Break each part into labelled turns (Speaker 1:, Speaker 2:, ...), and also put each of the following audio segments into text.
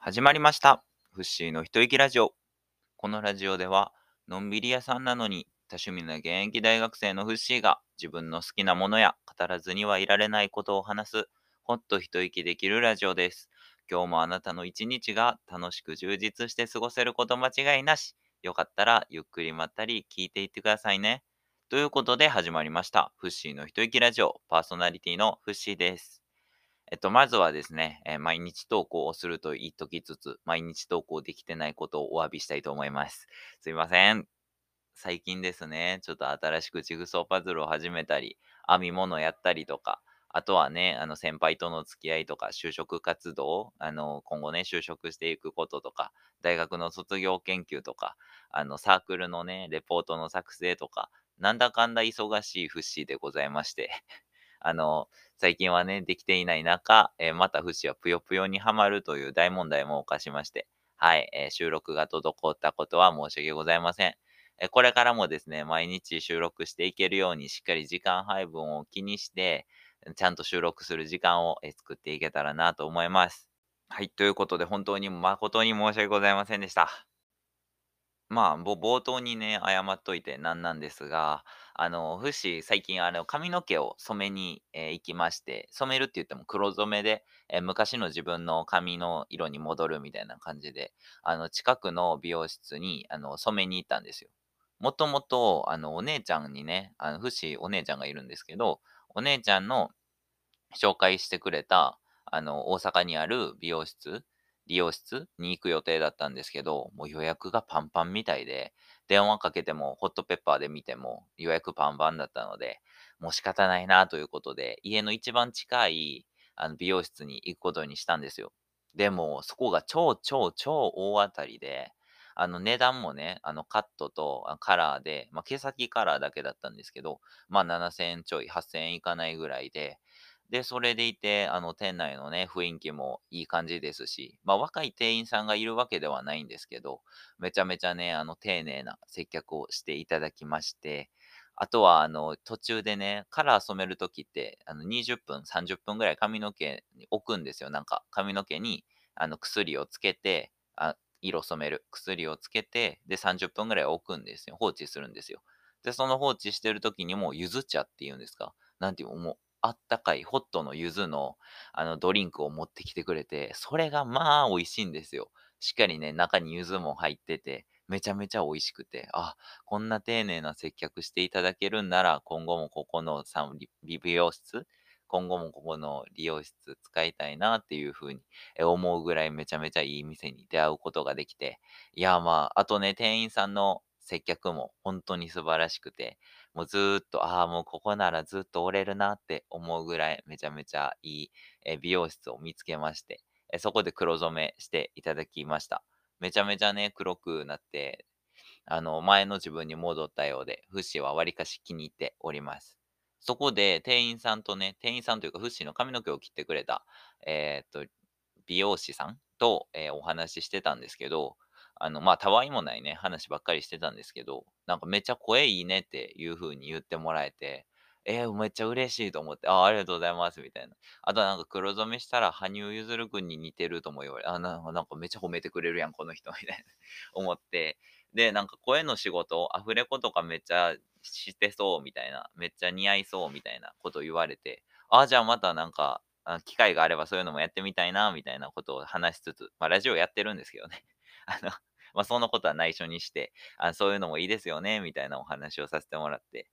Speaker 1: 始まりました。フッシーの一息ラジオ。このラジオでは、のんびり屋さんなのに多趣味な現役大学生のフッシーが自分の好きなものや語らずにはいられないことを話す、ほっと一息できるラジオです。今日もあなたの一日が楽しく充実して過ごせること間違いなし。よかったらゆっくりまったり聞いていってくださいね。ということで始まりました。フッシーの一息ラジオ。パーソナリティのフッシーです。えっと、まずはですね、えー毎日投稿をすると言っときつつ、毎日投稿できてないことをお詫びしたいと思います。すいません。最近ですね、ちょっと新しくジグソーパズルを始めたり、編み物やったりとか、あとはね、あの先輩との付き合いとか、就職活動、あの今後ね、就職していくこととか、大学の卒業研究とか、あのサークルのね、レポートの作成とか、なんだかんだ忙しいフッシーでございまして、あの、最近はね、できていない中、えーまたフシはぷよぷよにはまるという大問題も犯しまして、はい、えー収録が滞ったことは申し訳ございません。えこれからもですね、毎日収録していけるように、しっかり時間配分を気にして、ちゃんと収録する時間をえ作っていけたらなと思います。はい、ということで、本当に誠に申し訳ございませんでした。まあ、ぼ冒頭にね、謝っといてなんなんですが、あの、フシ、最近、あの、髪の毛を染めに、えー行きまして、染めるって言っても黒染めで、えー昔の自分の髪の色に戻るみたいな感じで、あの、近くの美容室に、あの、染めに行ったんですよ。もともと、あの、お姉ちゃんにね、あの、フシお姉ちゃんがいるんですけど、お姉ちゃんの紹介してくれた、あの、大阪にある美容室、理容室に行く予定だったんですけど、もう予約がパンパンみたいで、電話かけても、ホットペッパーで見ても予約パンパンだったので、もう仕方ないなということで、家の一番近いあの美容室に行くことにしたんですよ。でも、そこが超超超大当たりで、あの値段もね、あのカットとカラーで、まあ、毛先カラーだけだったんですけど、まあ7000円ちょい、8000円いかないぐらいで、で、それでいて、あの、店内のね、雰囲気もいい感じですし、まあ、若い店員さんがいるわけではないんですけど、めちゃめちゃね、あの、丁寧な接客をしていただきまして、あとは、あの、途中でね、カラー染めるときって、あの、20分、30分ぐらい髪の毛に置くんですよ。なんか、髪の毛に、あの、薬をつけて、あ、色染める。薬をつけて、で、30分ぐらい置くんですよ。放置するんですよ。で、その放置してるときにもう、ゆず茶っていうんですか？なんていう、もう、あったかいホットのゆずのあのドリンクを持ってきてくれて、それがまあ美味しいんですよ。しっかりね、中にゆずも入ってて、めちゃめちゃ美味しくて、あ、こんな丁寧な接客していただけるんなら、今後もここのさ美美容室、今後もここの理容室使いたいなっていうふうに思うぐらいめちゃめちゃいい店に出会うことができて、いやまあ、あとね、店員さんの接客も本当に素晴らしくて、もうずっと、ああ、もうここならずっと折れるなって思うぐらいめちゃめちゃいいえ美容室を見つけまして、えそこで黒染めしていただきました。めちゃめちゃね、黒くなって、あの、前の自分に戻ったようで、フッシーはわりかし気に入っております。そこで店員さんとね、店員さんというかフッシーの髪の毛を切ってくれた、えーっと、美容師さんと、えーお話ししてたんですけど、あの、まあ、たわいもないね、話ばっかりしてたんですけど、なんかめっちゃ声いいねっていう風に言ってもらえて、えー、めっちゃ嬉しいと思って、ああ、ありがとうございます、みたいな。あとなんか黒染めしたら羽生結弦君に似てるとも言われ、あ、なんかなんかめっちゃ褒めてくれるやん、この人、みたいな 思って。で、なんか声の仕事、アフレコとかめっちゃしてそう、みたいな。めっちゃ似合いそう、みたいなこと言われて、ああ、じゃあまたなんか、機会があればそういうのもやってみたいな、みたいなことを話しつつ、まあ、ラジオやってるんですけどね。あの、まあ、そんなことは内緒にして、あそういうのもいいですよね、みたいなお話をさせてもらって。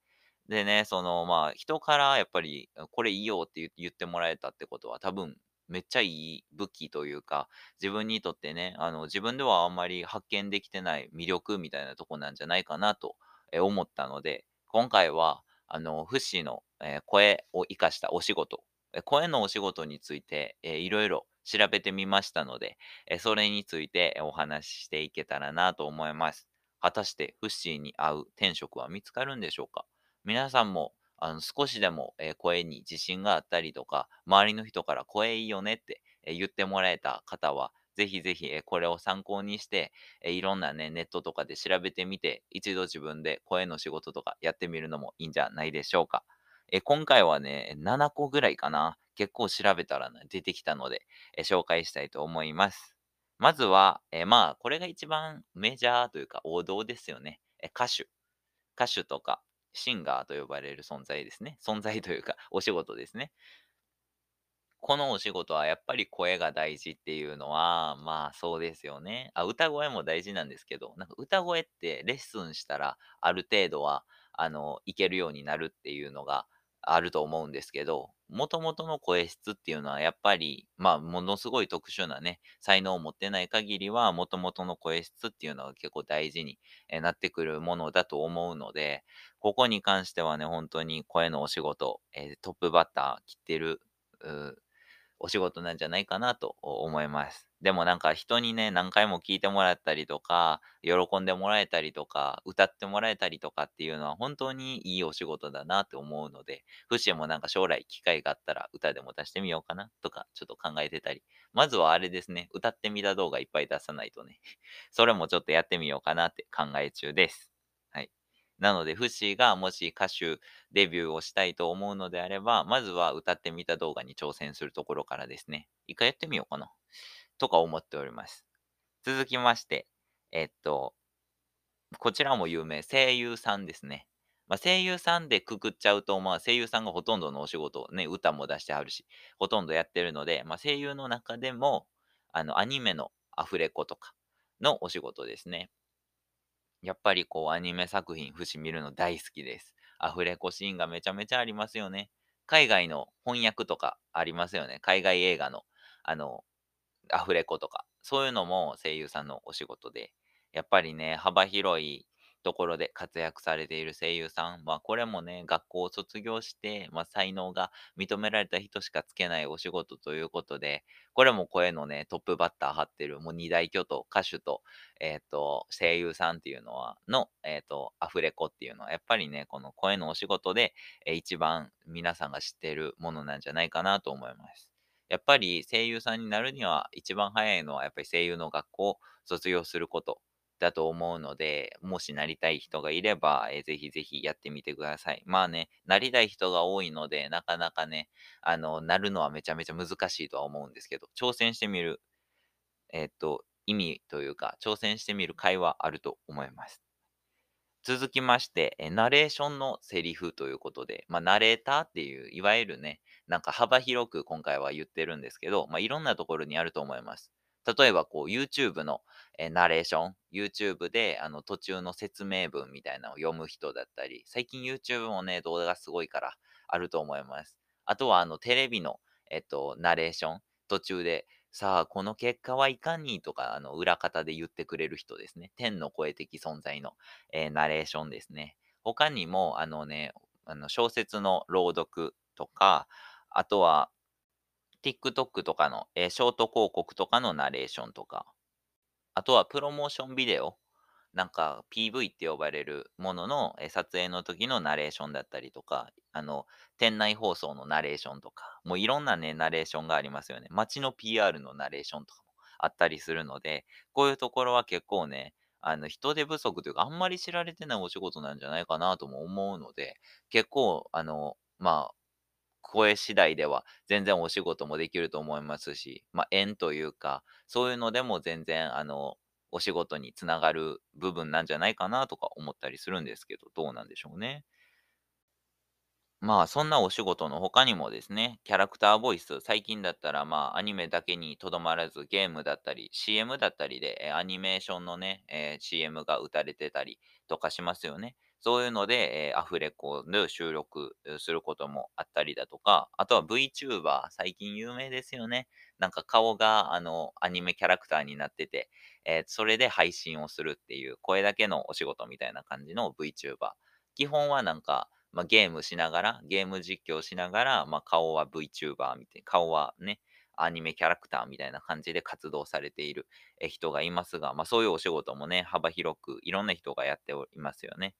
Speaker 1: でね、その、まあ、人からやっぱり、これいいよって言ってもらえたってことは、多分、めっちゃいい武器というか、自分にとってね、あの、自分ではあんまり発見できてない魅力みたいなとこなんじゃないかなと思ったので、今回は、あの、フッシーの、声を活かしたお仕事、声のお仕事について、いろいろ調べてみましたので、えそれについてお話ししていけたらなと思います。果たしてフッシーに合う転職は見つかるんでしょうか？皆さんもあの少しでも、え声に自信があったりとか、周りの人から声いいよねって、え言ってもらえた方は、ぜひぜひ、えこれを参考にして、えいろんなね、ネットとかで調べてみて、一度自分で声の仕事とかやってみるのもいいんじゃないでしょうか。え今回はね、7個ぐらいかな。結構調べたら、ね、出てきたので、え紹介したいと思います。まずは、え、まあ、これが一番メジャーというか王道ですよね。え、歌手。歌手とかシンガーと呼ばれる存在ですね。存在というか、お仕事ですね。このお仕事はやっぱり声が大事っていうのは、まあそうですよね。あ、歌声も大事なんですけど、なんか歌声ってレッスンしたらある程度は、あの、いけるようになるっていうのがあると思うんですけど、もともとの声質っていうのはやっぱり、まあものすごい特殊なね、才能を持ってない限りは、もともとの声質っていうのは結構大事になってくるものだと思うので、ここに関してはね、本当に声のお仕事、トップバッター切ってる、お仕事なんじゃないかなと思います。でもなんか人にね、何回も聞いてもらったりとか、喜んでもらえたりとか、歌ってもらえたりとかっていうのは本当にいいお仕事だなって思うので、フシもなんか将来機会があったら歌でも出してみようかなとかちょっと考えてたり、まずはあれですね、歌ってみた動画いっぱい出さないとね、それもちょっとやってみようかなって考え中です。なので、フッシーがもし歌手デビューをしたいと思うのであれば、まずは歌ってみた動画に挑戦するところからですね。一回やってみようかな。とか思っております。続きまして、えっと、こちらも有名、声優さんですね。まあ、声優さんでくくっちゃうと、まあ、声優さんがほとんどのお仕事をね、歌も出してはるし、ほとんどやってるので、まあ、声優の中でも、あの、アニメのアフレコとかのお仕事ですね。やっぱりこうアニメ作品、節見るの大好きです。アフレコシーンがめちゃめちゃありますよね。海外の翻訳とかありますよね。海外映画の、あの、アフレコとか、そういうのも声優さんのお仕事で、やっぱりね、幅広いところで活躍されている声優さん、まあこれもね、学校を卒業して、まあ才能が認められた人しかつけないお仕事ということで、これも声のね、トップバッター張ってる、もう二大巨頭、歌手と、えっ、と、声優さんっていうのは、の、えっ、と、アフレコっていうのは、やっぱりね、この声のお仕事で、えー一番皆さんが知ってるものなんじゃないかなと思います。やっぱり声優さんになるには一番早いのはやっぱり声優の学校を卒業することだと思うので、もしなりたい人がいれば、えーぜひぜひやってみてください。まあね、なりたい人が多いので、なかなかね、あの、なるのはめちゃめちゃ難しいとは思うんですけど、挑戦してみる、えっと、意味というか、挑戦してみる会はあると思います。続きまして、え、ナレーションのセリフということで、まあ、ナレーターっていう、いわゆるね、なんか幅広く今回は言ってるんですけど、まあ、いろんなところにあると思います。例えば、こう、YouTube の、え、ナレーション、YouTube で、あの、途中の説明文みたいなのを読む人だったり、最近 YouTube もね、動画がすごいからあると思います。あとは、あの、テレビの、えっと、ナレーション、途中で、さあ、この結果はいかにとか、あの、裏方で言ってくれる人ですね。天の声的存在の。えーナレーションですね。他にも、あのね、あの小説の朗読とか、あとは TikTok とかの、えーショート広告とかのナレーションとか、あとはプロモーションビデオ、なんか PV って呼ばれるものの、えー撮影の時のナレーションだったりとか、あの、店内放送のナレーションとか、もういろんなね、ナレーションがありますよね。街の PR のナレーションとかもあったりするので、こういうところは結構ね、あの、人手不足というか、あんまり知られてないお仕事なんじゃないかなとも思うので、結構、あの、まあ、声次第では全然お仕事もできると思いますし、まあ、縁というか、そういうのでも全然、あの、お仕事につながる部分なんじゃないかなとか思ったりするんですけど、どうなんでしょうね。まあ、そんなお仕事の他にもですね、キャラクターボイス、最近だったら、まあ、アニメだけにとどまらず、ゲームだったり、CM だったりで、えアニメーションのね、えー CM が打たれてたりとかしますよね。そういうので、えーアフレコで収録することもあったりだとか、あとは VTuber、最近有名ですよね。なんか顔が、あの、アニメキャラクターになってて、えーそれで配信をするっていう、声だけのお仕事みたいな感じの VTuber。基本はなんか、まあ、ゲームしながら、ゲーム実況しながら、まあ、顔は VTuber みたいな、顔はね、アニメキャラクターみたいな感じで活動されている人がいますが、まあ、そういうお仕事もね、幅広くいろんな人がやっておりますよね。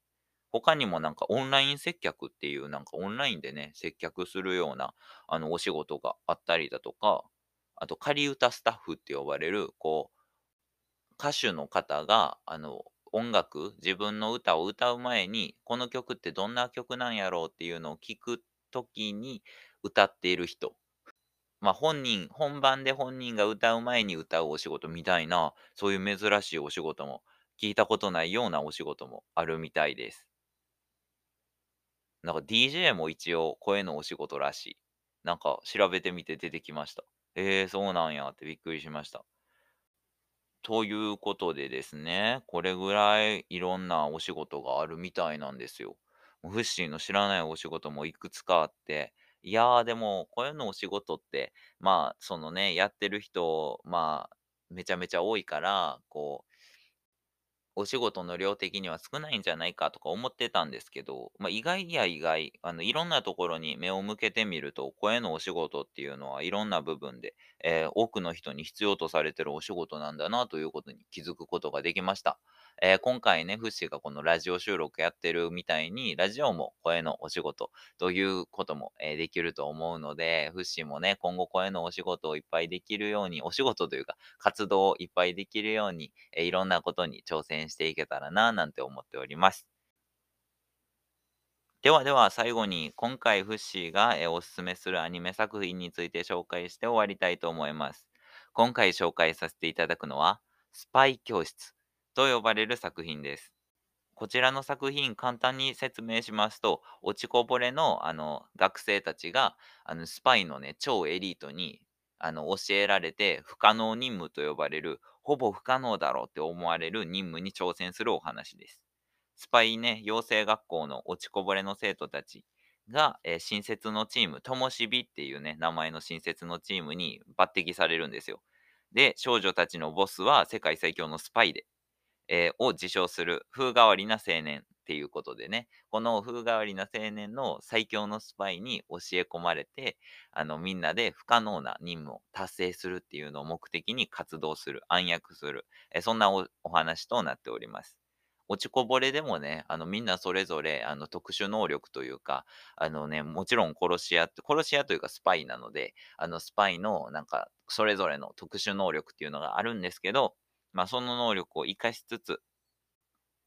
Speaker 1: 他にもなんかオンライン接客っていうなんかオンラインでね、接客するようなあのお仕事があったりだとか、あと仮歌スタッフって呼ばれる、こう、歌手の方が、あの、音楽、自分の歌を歌う前に、この曲ってどんな曲なんやろうっていうのを聞くときに歌っている人。まあ、本人本番で本人が歌う前に歌うお仕事みたいな、そういう珍しいお仕事も、聞いたことないようなお仕事もあるみたいです。なんか DJ も一応声のお仕事らしい。なんか調べてみて出てきました。ええ、そうなんやってびっくりしました。ということでですね、これぐらいいろんなお仕事があるみたいなんですよ。もうフッシーの知らないお仕事もいくつかあって、いやーでも声のお仕事って、まあそのね、やってる人、まあめちゃめちゃ多いから、こう、お仕事の量的には少ないんじゃないかとか思ってたんですけど、まあ、意外や意外、あの、いろんなところに目を向けてみると、声のお仕事っていうのはいろんな部分で、えー多くの人に必要とされてるお仕事なんだなということに気づくことができました。えー今回ね、フッシーがこのラジオ収録やってるみたいに、ラジオも声のお仕事ということも、えーできると思うので、フッシーもね、今後声のお仕事をいっぱいできるように、お仕事というか活動をいっぱいできるように、えーいろんなことに挑戦していけたらな、なんて思っております。ではでは最後に今回フッシーがおすすめするアニメ作品について紹介して終わりたいと思います。今回紹介させていただくのはスパイ教室と呼ばれる作品です。こちらの作品簡単に説明しますと落ちこぼれのあの学生たちがあのスパイのね超エリートにあの教えられて不可能任務と呼ばれるほぼ不可能だろうって思われる任務に挑戦するお話です。スパイね、養成学校の落ちこぼれの生徒たちが、えー新設のチーム、ともしびっていうね、名前の新設のチームに抜擢されるんですよ。で、少女たちのボスは世界最強のスパイで、えーを自称する風変わりな青年っていうことでね、この風変わりな青年の最強のスパイに教え込まれて、あのみんなで不可能な任務を達成するっていうのを目的に活動する、暗躍する、えーそんなおお話となっております。落ちこぼれでもね、あの、みんなそれぞれ、あの、特殊能力というか、あのね、もちろん殺し屋って、殺し屋というかスパイなので、あの、スパイの、なんか、それぞれの特殊能力っていうのがあるんですけど、まあ、その能力を活かしつつ、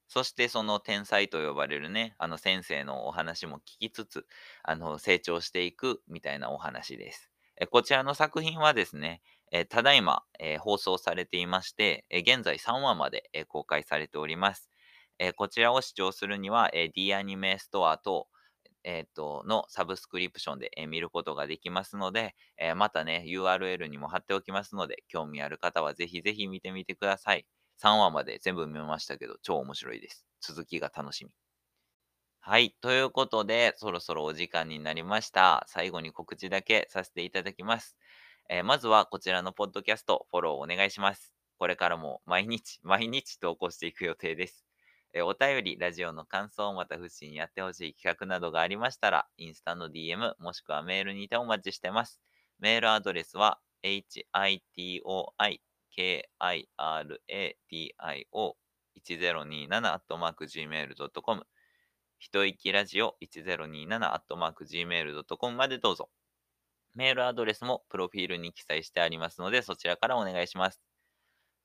Speaker 1: そしてその天才と呼ばれるね、あの先生のお話も聞きつつ、あの成長していくみたいなお話です。えこちらの作品はですね、えただいま、え放送されていまして、え現在3話まで、え公開されております。えこちらを視聴するには、え D アニメストアと、えーとのサブスクリプションで、え見ることができますので、えまたね、URL にも貼っておきますので、興味ある方はぜひぜひ見てみてください。3話まで全部見ましたけど、超面白いです。続きが楽しみ。はい。ということで、そろそろお時間になりました。最後に告知だけさせていただきます。えーまずはこちらのポッドキャスト、フォローお願いします。これからも毎日、毎日投稿していく予定です。えお便り、ラジオの感想、また不審にやってほしい企画などがありましたら、インスタの DM、もしくはメールにてお待ちしてます。メールアドレスは、hitoi kiradio1027-gmail.com 一息ラジオ 1027-gmail.com までどうぞ。メールアドレスもプロフィールに記載してありますので、そちらからお願いします。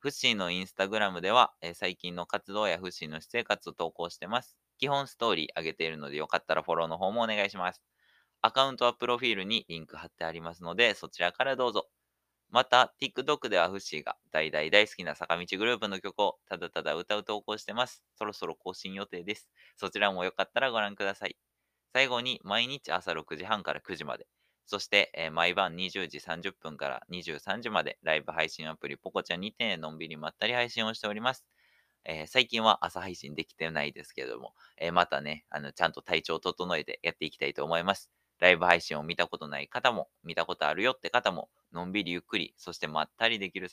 Speaker 1: フッシーのインスタグラムでは、えー最近の活動やフッシーの私生活を投稿してます。基本ストーリー上げているので、よかったらフォローの方もお願いします。アカウントはプロフィールにリンク貼ってありますので、そちらからどうぞ。また、TikTok ではフッシーが大大大好きな坂道グループの曲をただただ歌う投稿してます。そろそろ更新予定です。そちらもよかったらご覧ください。最後に、毎日朝6時半から9時まで、そして、えー毎晩20時30分から23時までライブ配信アプリポコちゃんにてのんびりまったり配信をしております。えー最近は朝配信できてないですけれども、えーまたね、あの、ちゃんと体調を整えてやっていきたいと思います。ライブ配信を見たことない方も、見たことあるよって方も、のんびりゆっくり、そしてまったりできる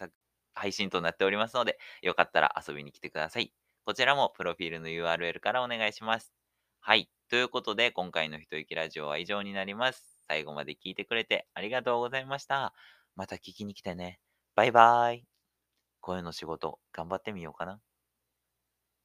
Speaker 1: 配信となっておりますので、よかったら遊びに来てください。こちらもプロフィールの URL からお願いします。はい。ということで、今回の一息ラジオは以上になります。最後まで聞いてくれてありがとうございました。また聞きに来てね。バイバーイ。声の仕事、頑張ってみようかな。